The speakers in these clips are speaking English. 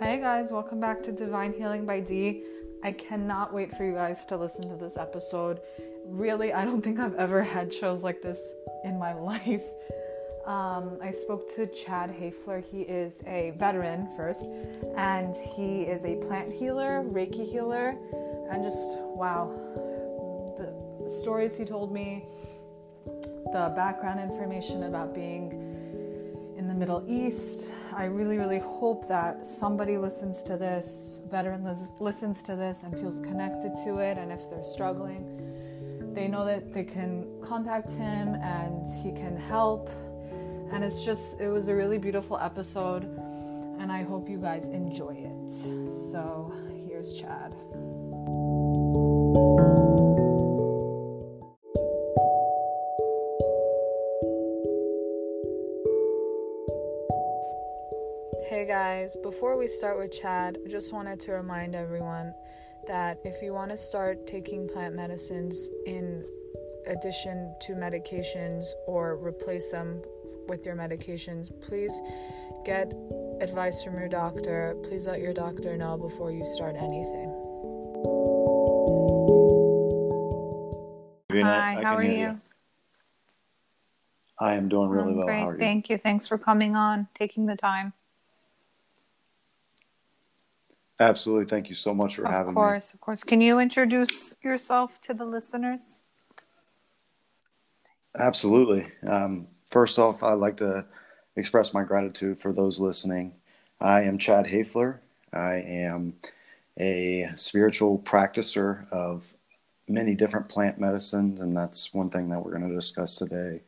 Hey guys, welcome back to Divine Healing by D. I cannot wait for you guys to listen to this episode. Really, I don't think I've ever had shows like this in my life. Um, I spoke to Chad Hoeffler. He is a veteran first, and he is a plant healer, Reiki healer, and just wow, the stories he told me, the background information about being Middle East. I really, really hope that somebody listens to this, veteran listens to this and feels connected to it. And if they're struggling, they know that they can contact him and he can help. And it's just, it was a really beautiful episode. And I hope you guys enjoy it. So here's Chad. Guys, before we start with Chad, I just wanted to remind everyone that if you want to start taking plant medicines in addition to medications or replace them with your medications, please get advice from your doctor. Please let your doctor know before you start anything. Hi, how are you? you? I am doing really I'm well. Great, thank you. Thanks for coming on, taking the time. Absolutely. Thank you so much for of having me. Of course, of course. Can you introduce yourself to the listeners? Absolutely. Um, first off, I'd like to express my gratitude for those listening. I am Chad Hoeffler. I am a spiritual practicer of many different plant medicines, and that's one thing that we're going to discuss today.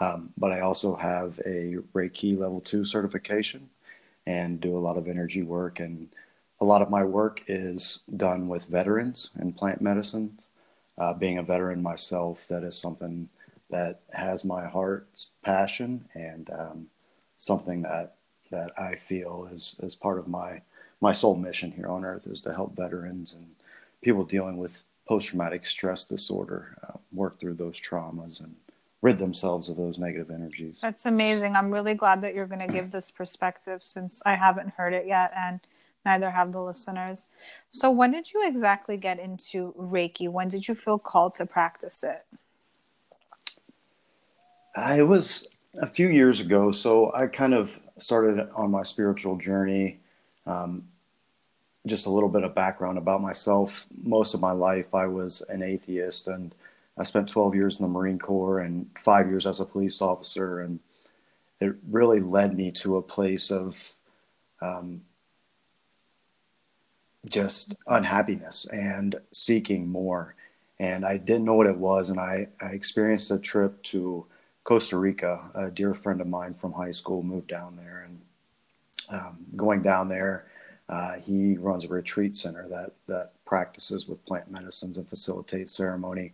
Um, but I also have a Reiki level two certification and do a lot of energy work and a lot of my work is done with veterans in plant medicines. Uh, being a veteran myself, that is something that has my heart's passion and um, something that that I feel is is part of my my soul mission here on earth is to help veterans and people dealing with post traumatic stress disorder uh, work through those traumas and rid themselves of those negative energies. That's amazing. I'm really glad that you're going to give this perspective since I haven't heard it yet and neither have the listeners. So, when did you exactly get into Reiki? When did you feel called to practice it? It was a few years ago. So, I kind of started on my spiritual journey. Um, just a little bit of background about myself. Most of my life, I was an atheist, and I spent 12 years in the Marine Corps and five years as a police officer. And it really led me to a place of um, just unhappiness and seeking more. And I didn't know what it was. And I, I experienced a trip to Costa Rica. A dear friend of mine from high school moved down there. And um, going down there, uh, he runs a retreat center that, that practices with plant medicines and facilitates ceremony.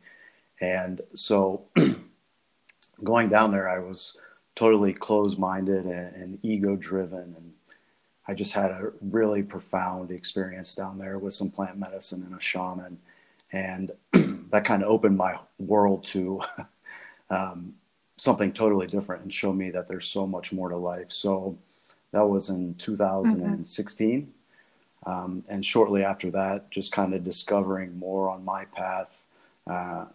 And so going down there, I was totally closed minded and, and ego driven and I just had a really profound experience down there with some plant medicine and a shaman. And that kind of opened my world to um, something totally different and showed me that there's so much more to life. So that was in 2016. Mm-hmm. Um, and shortly after that, just kind of discovering more on my path, uh,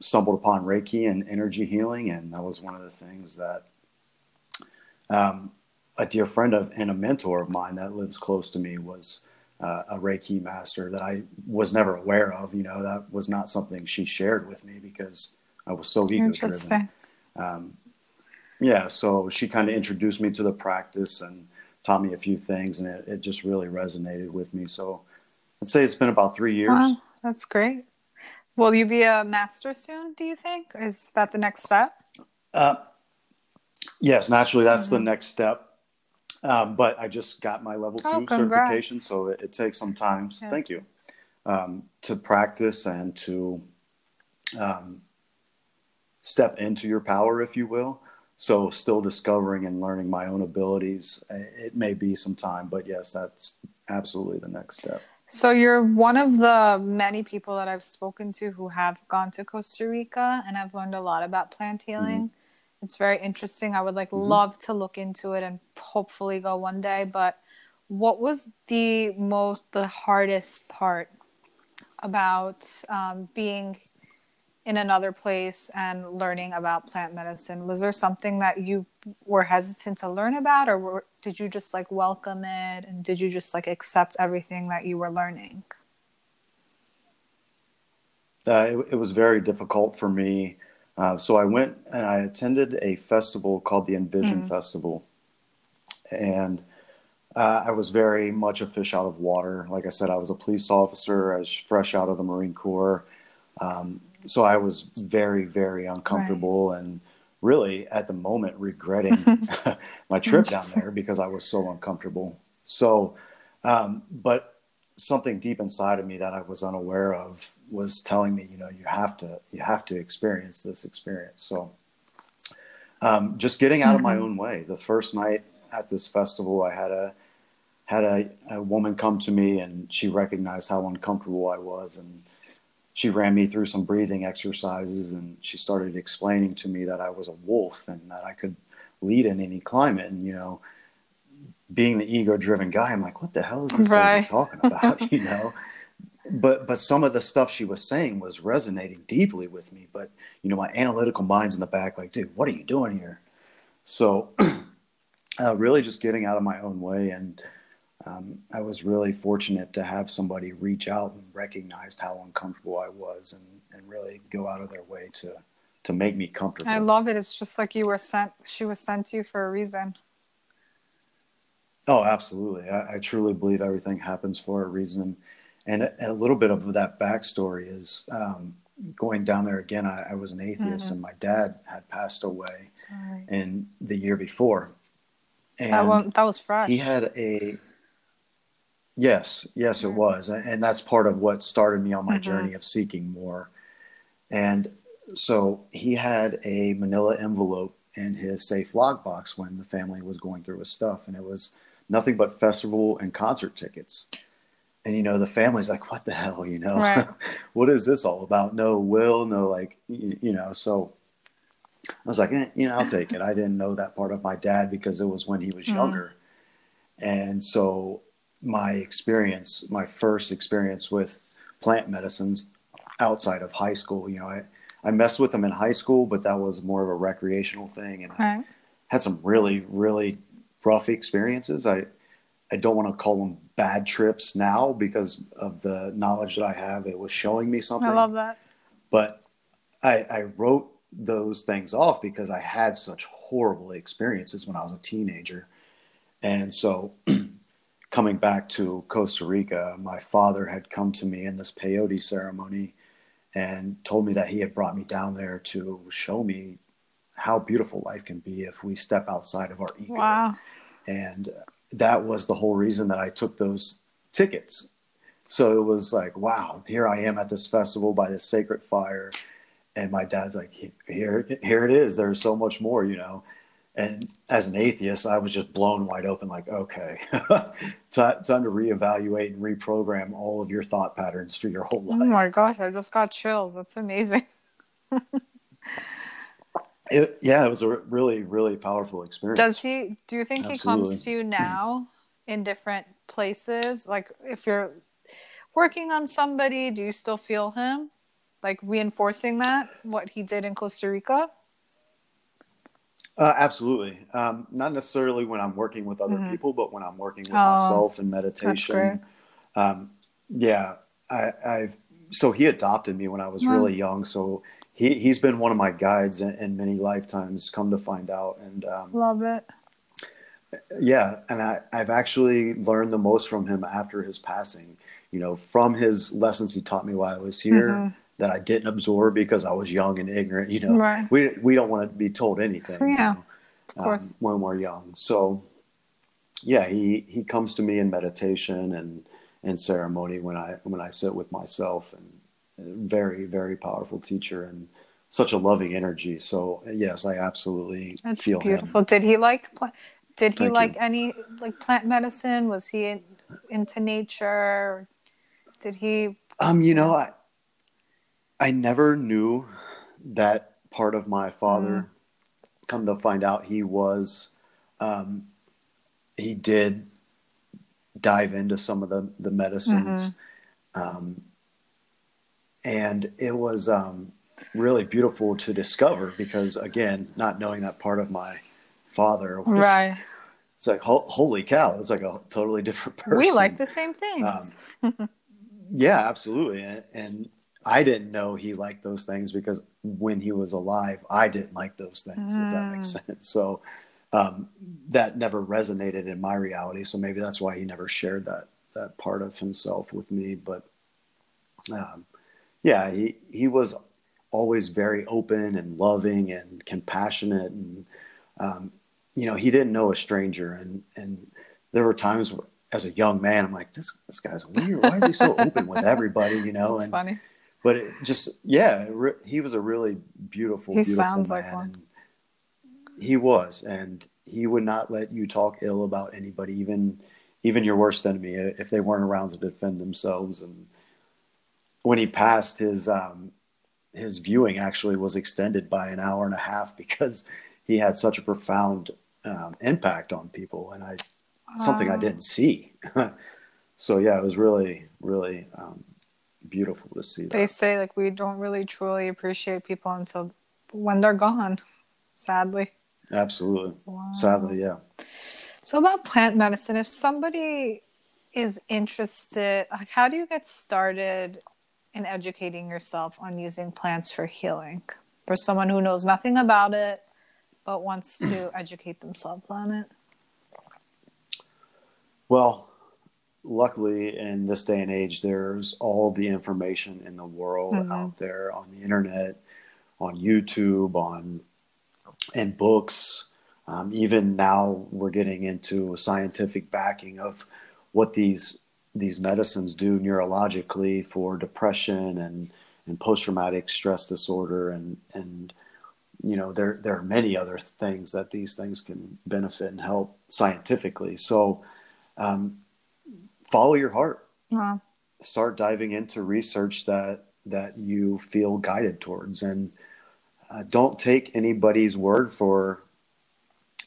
stumbled upon Reiki and energy healing. And that was one of the things that um, a dear friend of and a mentor of mine that lives close to me was uh, a Reiki master that I was never aware of. You know, that was not something she shared with me because I was so ego driven. Um, yeah, so she kind of introduced me to the practice and taught me a few things, and it, it just really resonated with me. So I'd say it's been about three years. Wow, that's great. Will you be a master soon? Do you think is that the next step? Uh, yes, naturally, that's mm-hmm. the next step. Um, but I just got my level oh, two certification, so it, it, takes some time. Yeah. Thank you um, to practice and to um, step into your power, if you will. So, still discovering and learning my own abilities. It may be some time, but yes, that's absolutely the next step. So, you're one of the many people that I've spoken to who have gone to Costa Rica, and I've learned a lot about plant healing. Mm-hmm it's very interesting. I would like mm-hmm. love to look into it and hopefully go one day. But what was the most the hardest part about um, being in another place and learning about plant medicine was there something that you were hesitant to learn about or were, did you just like welcome it and did you just like accept everything that you were learning uh, it, it, was very difficult for me uh, so i went and i attended a festival called the envision mm-hmm. festival and uh, I was very much a fish out of water. Like I said, I was a police officer. I was fresh out of the Marine Corps. Um, so I was very, very uncomfortable right. and really at the moment regretting my trip down there because I was so uncomfortable. So, um, but something deep inside of me that I was unaware of was telling me, you know, you have to, you have to experience this experience. So, um, just getting out mm-hmm. of my mm-hmm. own way. The first night at this festival, I had a, had a, a woman come to me and she recognized how uncomfortable I was and she ran me through some breathing exercises and she started explaining to me that I was a wolf and that I could lead in any climate. And, you know, being the ego driven guy, I'm like, what the hell is this right. talking about? you know? But but some of the stuff she was saying was resonating deeply with me. But you know, my analytical mind's in the back, like, dude, what are you doing here? So uh, really just getting out of my own way and um, I was really fortunate to have somebody reach out and recognized how uncomfortable I was and, and really go out of their way to to make me comfortable. I love it. It's just like you were sent she was sent to you for a reason. Oh, absolutely. I, I truly believe everything happens for a reason. And a, a little bit of that backstory is um, going down there again. I, I was an atheist, mm-hmm. and my dad had passed away Sorry. in the year before. And that, that was fresh. He had a Yes, yes, it was, and that's part of what started me on my mm-hmm. journey of seeking more. And so he had a Manila envelope in his safe lockbox when the family was going through his stuff, and it was nothing but festival and concert tickets. And you know, the family's like, "What the hell?" You know, right. what is this all about? No will, no like, you, you know. So I was like, eh, you know, I'll take it. I didn't know that part of my dad because it was when he was mm-hmm. younger, and so my experience, my first experience with plant medicines outside of high school. You know, I, I messed with them in high school, but that was more of a recreational thing. And I had some really, really rough experiences. I, I don't want to call them bad trips now because of the knowledge that I have. It was showing me something. I love that. But I, I wrote those things off because I had such horrible experiences when I was a teenager. And so coming back to Costa Rica, my father had come to me in this peyote ceremony and told me that he had brought me down there to show me how beautiful life can be if we step outside of our ego. Wow. And uh, that was the whole reason that I took those tickets. So it was like, wow, here I am at this festival by this sacred fire. And my dad's like, here, here it is. There's so much more, you know and as an atheist, I was just blown wide open, like, okay, time, time to reevaluate and reprogram all of your thought patterns for your whole life. Oh my gosh, I just got chills. That's amazing. it, yeah, it was a really, really powerful experience. Does he, do you think Absolutely. he comes to you now in different places? Like, if you're working on somebody, do you still feel him? Like reinforcing that, what he did in Costa Rica? Uh, absolutely. Um, not necessarily when I'm working with other mm-hmm. people, but when I'm working with oh, myself in meditation. Um, yeah, I, I've so he adopted me when I was really young. So he he's been one of my guides in, in many lifetimes. Come to find out, and um, love it. Yeah, and I, I've actually learned the most from him after his passing. You know, from his lessons he taught me while I was here. Mm-hmm that I didn't absorb because I was young and ignorant. You know, right. we we don't want to be told anything. Yeah, you know, of course. Um, when we're young, so yeah, he he comes to me in meditation and and ceremony when I when I sit with myself, and very very powerful teacher and such a loving energy. So yes, I absolutely That's feel beautiful. Him. Did he like? Did he Thank like you. any like plant medicine? Was he into nature? Did he? Um, you know, I I never knew that part of my father. Mm. Come to find out, he was, um, he did dive into some of the the medicines, mm-hmm. um, and it was um, really beautiful to discover because again, not knowing that part of my father was, right. It's like holy cow! It's like a totally different person. We like the same things. Um, yeah, absolutely, and, and I didn't know he liked those things because when he was alive, I didn't like those things. Mm. If that makes mm. sense. So um, that never resonated in my reality. So maybe that's why he never shared that that part of himself with me. But um, yeah, he he was always very open and loving and compassionate, and um, you know he didn't know a stranger. And and there were times as a young man, I'm like, this this guy's weird. Why is he so open with everybody? You know, That's and funny. But it just yeah, he was a really beautiful. He beautiful sounds man. like one. He was, and he would not let you talk ill about anybody, even even your worst enemy, if they weren't around to defend themselves. And when he passed, his um, his viewing actually was extended by an hour and a half because he had such a profound um, impact on people, and I something I didn't see. so yeah, it was really really um, beautiful to see. That. They say like we don't really truly appreciate people until when they're gone. Sadly. Absolutely. Wow. Sadly, yeah. So about plant medicine, if somebody is interested, like how do you get started in educating yourself on using plants for healing? For someone who knows nothing about it but wants to educate themselves on it? Well, luckily in this day and age there's all the information in the world mm-hmm. out there on the internet, on YouTube, on and books. Um, even now, we're getting into scientific backing of what these these medicines do neurologically for depression and and post traumatic stress disorder and and you know there there are many other things that these things can benefit and help scientifically. So um, follow your heart. Wow. Start diving into research that that you feel guided towards and uh, don't take anybody's word for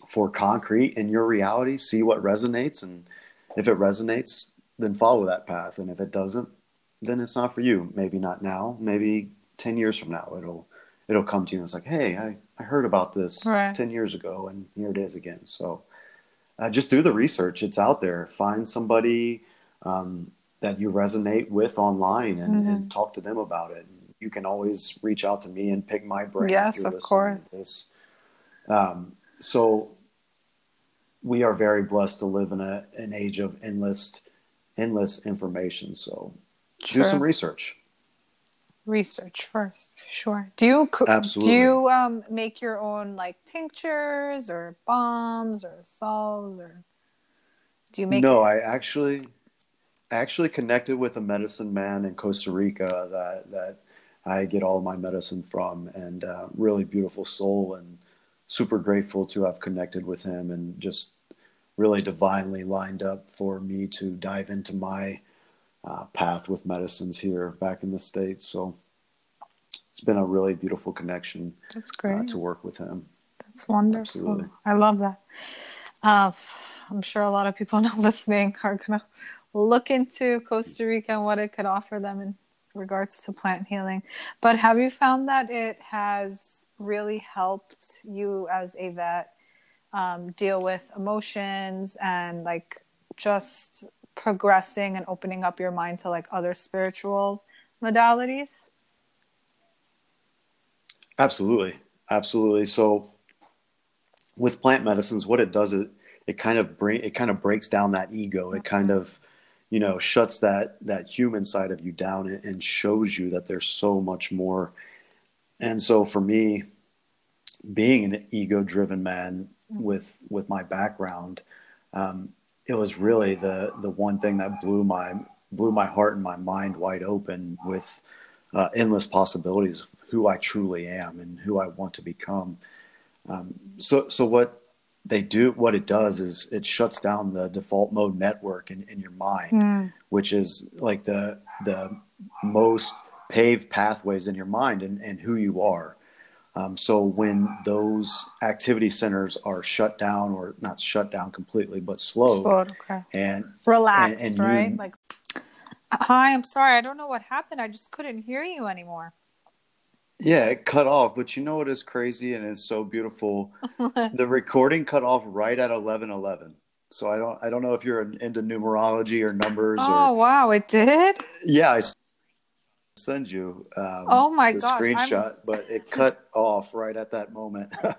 for concrete in your reality. See what resonates, and if it resonates, then follow that path. And if it doesn't, then it's not for you. Maybe not now. Maybe ten years from now, it'll it'll come to you and it's like, hey, I, I heard about this right. ten years ago, and here it is again. So uh, just do the research. It's out there. Find somebody um, that you resonate with online and, mm-hmm. and, talk to them about it you can always reach out to me and pick my brain. Yes, of course. Um, so we are very blessed to live in a, an age of endless, endless information. So True. do some research. Research first, sure. Do you Absolutely. do you um, make your own like tinctures or balms or salves or do you make? No. I actually actually connected with a medicine man in Costa Rica that that I get all my medicine from, and uh, really beautiful soul, and super grateful to have connected with him, and just really divinely lined up for me to dive into my uh, path with medicines here back in the states. So it's been a really beautiful connection. That's uh, great uh, to work with him. That's wonderful. Absolutely. I love that. Uh, I'm sure a lot of people now listening are gonna look into Costa Rica and what it could offer them in regards to plant healing. But have you found that it has really helped you as a vet um, deal with emotions and like just progressing and opening up your mind to like other spiritual modalities? Absolutely. Absolutely. So with plant medicines, what it does is it kind of bring it kind of breaks down that ego. It kind mm-hmm. of you know shuts that that human side of you down and shows you that there's so much more and so for me being an ego driven man with with my background um, it was really the the one thing that blew my blew my heart and my mind wide open with uh, endless possibilities of who I truly am and who I want to become. Um, so so what they do what it does is it shuts down the default mode network in, in your mind mm. which is like the the most paved pathways in your mind and, and who you are Um, so when those activity centers are shut down, or not shut down completely, but slowed, Slowed, okay. and Relaxed, and you- right? Like, hi, I'm sorry. I don't know what happened. I just couldn't hear you anymore. yeah, it cut off. But you know what is crazy and it's so beautiful? the recording cut off right at eleven eleven. So I don't I don't know if you're into numerology or numbers oh, or wow. It did? yeah I send you um, Oh my the gosh, I'm- screenshot, but it cut off right at that moment.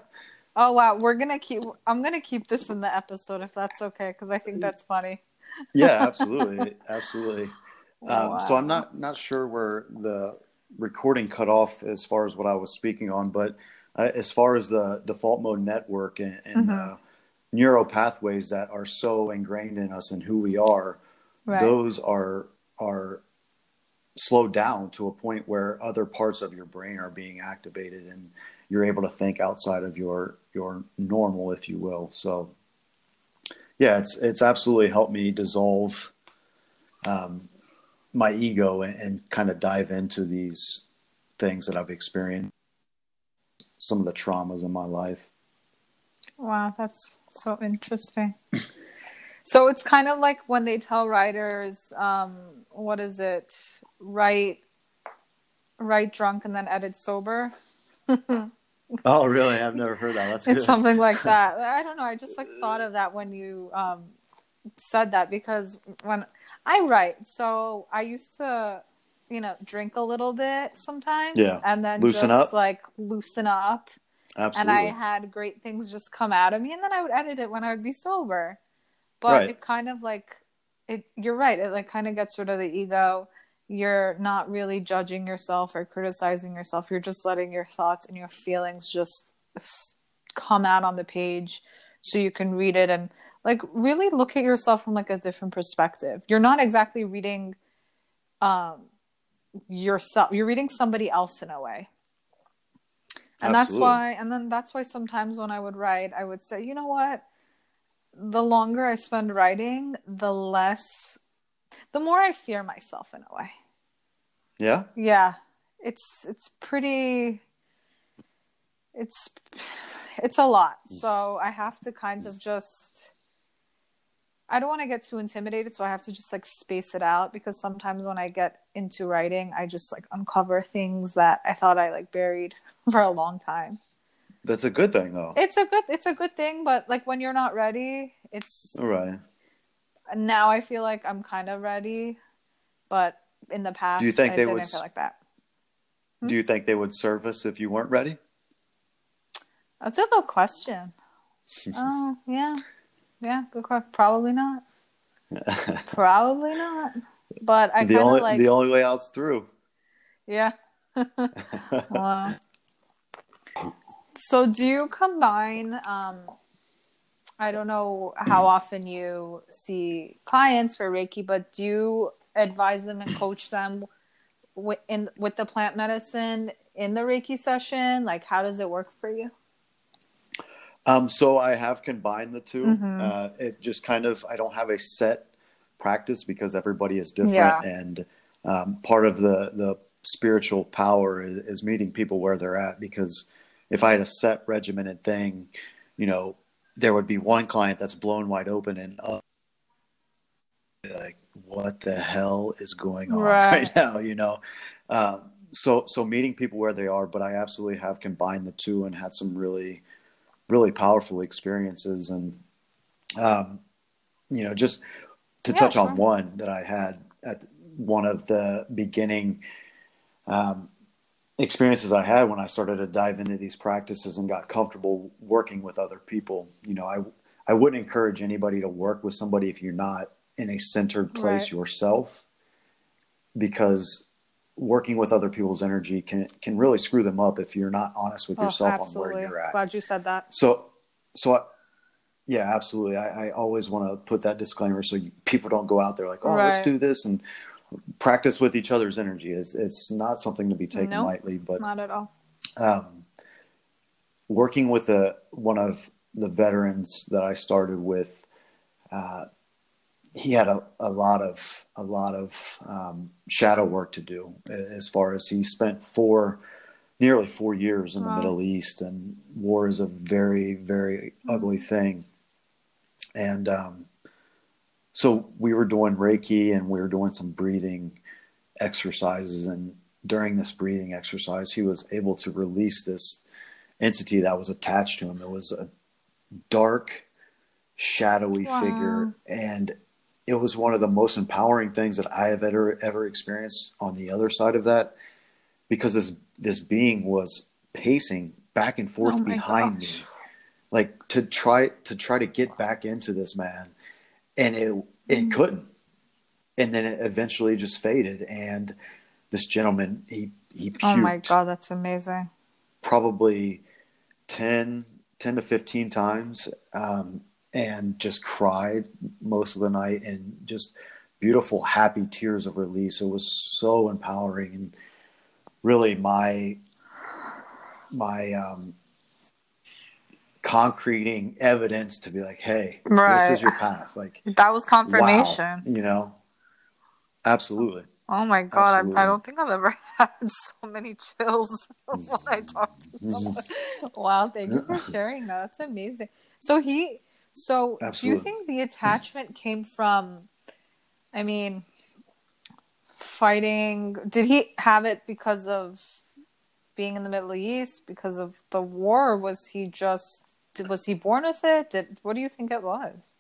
Oh, wow. We're going to keep, I'm going to keep this in the episode if that's okay, because I think that's funny. yeah, absolutely, absolutely. Um, So I'm not not sure where the recording cut off as far as what I was speaking on, but uh, as far as the default mode network and, and Mm-hmm. uh, neural pathways that are so ingrained in us and who we are, Right. those are are slowed down to a point where other parts of your brain are being activated and you're able to think outside of your your normal if you will so yeah it's it's absolutely helped me dissolve um, my ego and, and kind of dive into these things that i've experienced some of the traumas in my life Wow, that's so interesting. so it's kind of like when they tell writers, um, what is it? Write, write drunk and then edit sober. oh really i've never heard that that's It's good something like that. I don't know. I just like thought of that when you um, said that because when I write, so I used to, you know, drink a little bit sometimes, Yeah. and then Loosen just up. like loosen up. absolutely and I had great things just come out of me, and then I would edit it when I would be sober. But Right. it kind of like it. You're right. It like kind of gets rid of the ego. You're not really judging yourself or criticizing yourself. You're just letting your thoughts and your feelings just come out on the page, so you can read it and like really look at yourself from like a different perspective. You're not exactly reading um yourself. You're reading somebody else in a way and that's why and then that's why sometimes when i would write i would say you know what the longer i spend writing the less the more i fear myself in a way. Yeah? Yeah. It's it's pretty it's it's a lot. So i have to kind of just i don't want to get too intimidated so i have to just like space it out because sometimes when i get into writing i just like uncover things that i thought i like buried for a long time that's a good thing though. It's a good it's a good thing but like when you're not ready it's right. now i feel like i'm kind of ready but in the past Do you think i they didn't would feel like that. Hmm? Do you think they would surface if you weren't ready? That's a good question. Oh yeah. Yeah good question probably not. Probably not. But i kind of like the only way out's through. Yeah. Wow so do you combine um i don't know how often you see clients for reiki but do you advise them and coach them with in with the plant medicine in the reiki session like how does it work for you Um, so I have combined the 2 Mhm. Uh, it just kind of I don't have a set practice because everybody is different, Yeah. and um, part of the the spiritual power is, is meeting people where they're at. Because if I had a set regimented thing, you know, there would be one client that's blown wide open and uh, like, what the hell is going on Right. right, now? You know, um, so so meeting people where they are, but I absolutely have combined the two and had some really really powerful experiences and um, you know just to Yeah, touch sure. on one that i had at one of the beginning um, experiences i had when i started to dive into these practices and got comfortable working with other people you know i i wouldn't encourage anybody to work with somebody if you're not in a centered place Right. yourself because working with other people's energy can can really screw them up if you're not honest with Oh, yourself on absolutely where you're at glad you said that so, so I, yeah, absolutely. I, I always want to put that disclaimer so you, people don't go out there like, oh, let's do this and practice with each other's energy. It's it's not something to be taken Nope. lightly, but not at all um, working with a one of the veterans that I started with, uh, he had a, a lot of a lot of um, shadow work to do as far as he spent four nearly four years in the Middle East, and war is a very, very ugly thing. And um, so we were doing Reiki and we were doing some breathing exercises. And during this breathing exercise, he was able to release this entity that was attached to him. It was a dark, shadowy Wow. figure. And it was one of the most empowering things that I have ever ever experienced on the other side of that because this this being was pacing back and forth Oh behind gosh. me like to try to try to get back into this man and it it Mm. couldn't and then it eventually just faded and this gentleman he he puked Oh my god, that's amazing. probably 10 10 to 15 times um, and just cried most of the night and just beautiful happy tears of release it was so empowering and really my my um concreting evidence to be like hey this is your path like That was confirmation. wow, you know absolutely Oh my god, I, I don't think I've ever had so many chills when I talk to Mm-hmm. someone. Wow, thank you for sharing that. That's amazing. So he, so do you think the attachment came from? I mean, fighting. Did he have it because of being in the Middle East, because of the war? Was he just? Was he born with it? Did what do you think it was?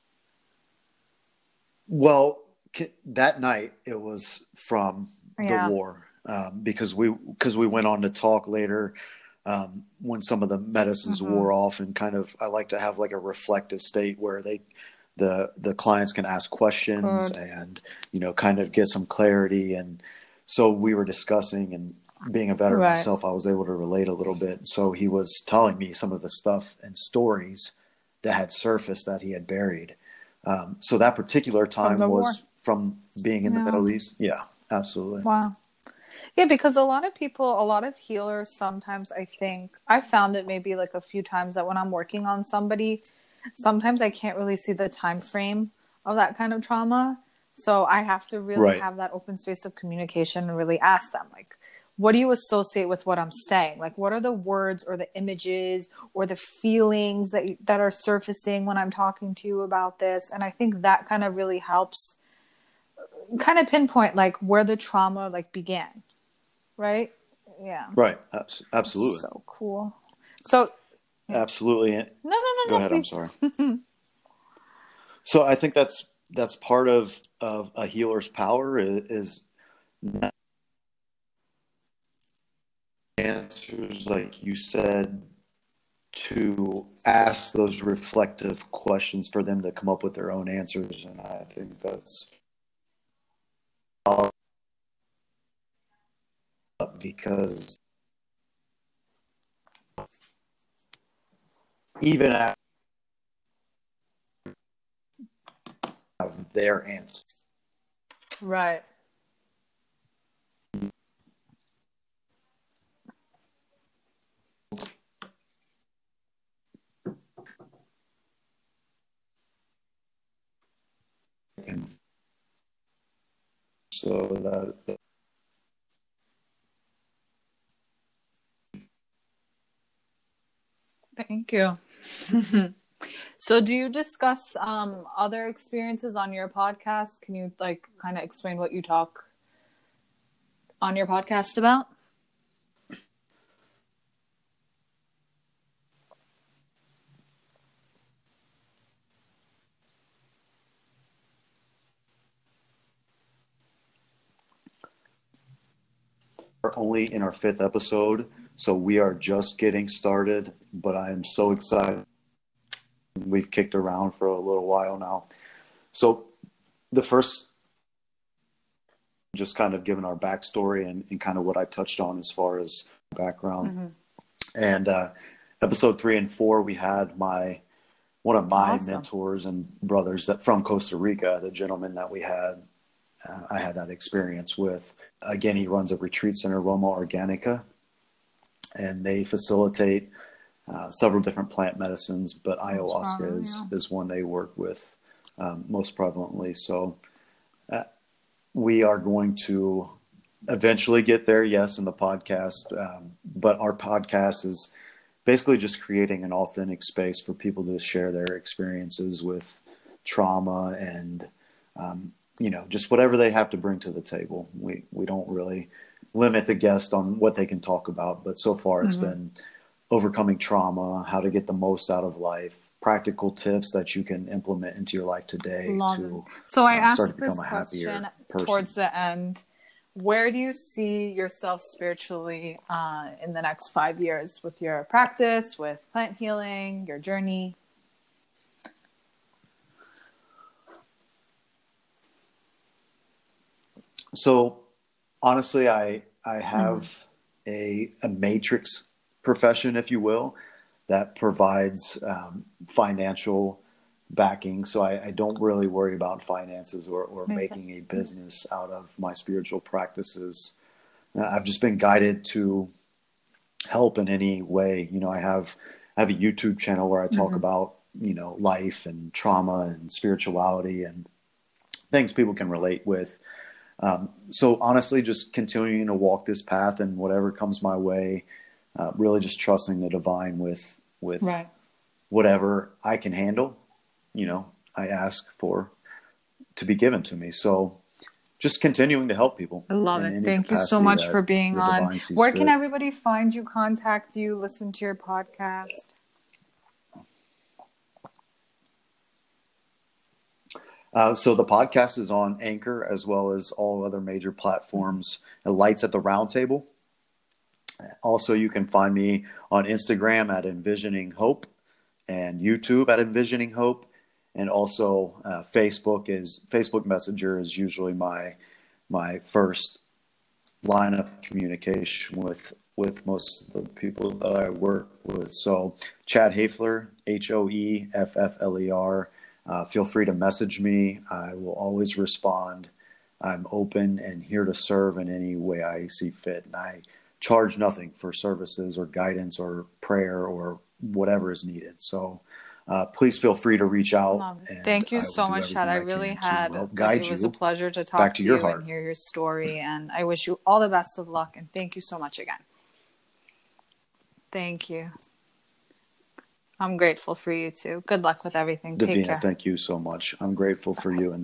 Well, that night it was from the war um, because we because we went on to talk later um, when some of the medicines Mhm. wore off and kind of I like to have like a reflective state where they the the clients can ask questions Good. and you know kind of get some clarity and so we were discussing and being a veteran Right. myself I was able to relate a little bit so he was telling me some of the stuff and stories that had surfaced that he had buried um, so that particular time the was war. from being in the Middle East. Yeah, absolutely. Wow. Yeah, because a lot of people, a lot of healers sometimes I think I found it maybe like a few times that when I'm working on somebody, sometimes I can't really see the time frame of that kind of trauma. So I have to really Right. have that open space of communication and really ask them like what do you associate with what I'm saying? Like what are the words or the images or the feelings that that are surfacing when I'm talking to you about this? And I think that kind of really helps uh, kind of pinpoint like where the trauma like began right yeah Right, abs- absolutely, so cool so absolutely. no no no Go no ahead. I'm sorry. so I think that's that's part of of a healer's power is, is not answers like you said to ask those reflective questions for them to come up with their own answers and i think that's because even after their answer. Right and so that thank you. So do you discuss um other experiences on your podcast? Can you like kind of explain what you talk on your podcast about are only in our fifth episode, so we are just getting started. But I am so excited. We've kicked around for a little while now. So the first, just kind of given our backstory and, and kind of what I touched on as far as background. Mm-hmm. And uh, episode three and four, we had my one of my Awesome. mentors and brothers that from Costa Rica, the gentleman that we had uh, I had that experience with. Again, he runs a retreat center, Roma Organica, and they facilitate uh, several different plant medicines, but ayahuasca wow, is, yeah. is one they work with um, most prevalently. So uh, we are going to eventually get there, yes, in the podcast. Um, but our podcast is basically just creating an authentic space for people to share their experiences with trauma and um, you know just whatever they have to bring to the table. We we don't really limit the guest on what they can talk about, but so far it's mm-hmm. been overcoming trauma, how to get the most out of life, practical tips that you can implement into your life today Love to so I uh, asked this question towards the end where do you see yourself spiritually uh, in the next five years with your practice, with plant healing, your journey? So, honestly, I I have mm-hmm. a a matrix profession, if you will, that provides um, financial backing. So I, I, don't really worry about finances or, or making a business out of my spiritual practices. Uh, I've just been guided to help in any way. You know, I have I have a YouTube channel where I talk mm-hmm. about you know life and trauma and spirituality and things people can relate with. Um, so honestly, just continuing to walk this path and whatever comes my way, uh, really just trusting the divine with with right. whatever I can handle you know I ask for to be given to me. So just continuing to help people. I love it. Thank you so much for being on. Where can everybody find you, contact you, listen to your podcast? Uh, so the podcast is on Anchor as well as all other major platforms. Lights at the Roundtable. Also, you can find me on Instagram at Envisioning Hope and YouTube at Envisioning Hope and also uh, Facebook is Facebook Messenger is usually my my first line of communication with with most of the people that I work with. So Chad Hoeffler, H O E F F L E R. Uh, feel free to message me. I will always respond. I'm open and here to serve in any way I see fit. And I charge nothing for services or guidance or prayer or whatever is needed. So uh, please feel free to reach out. Thank you so much, Chad. I, I really had guide it was a pleasure to talk to, to you heart. and hear your story. And I wish you all the best of luck. And thank you so much again. Thank you. I'm grateful for you too. Good luck with everything. Davina, Take care. Thank you so much. I'm grateful for you and this.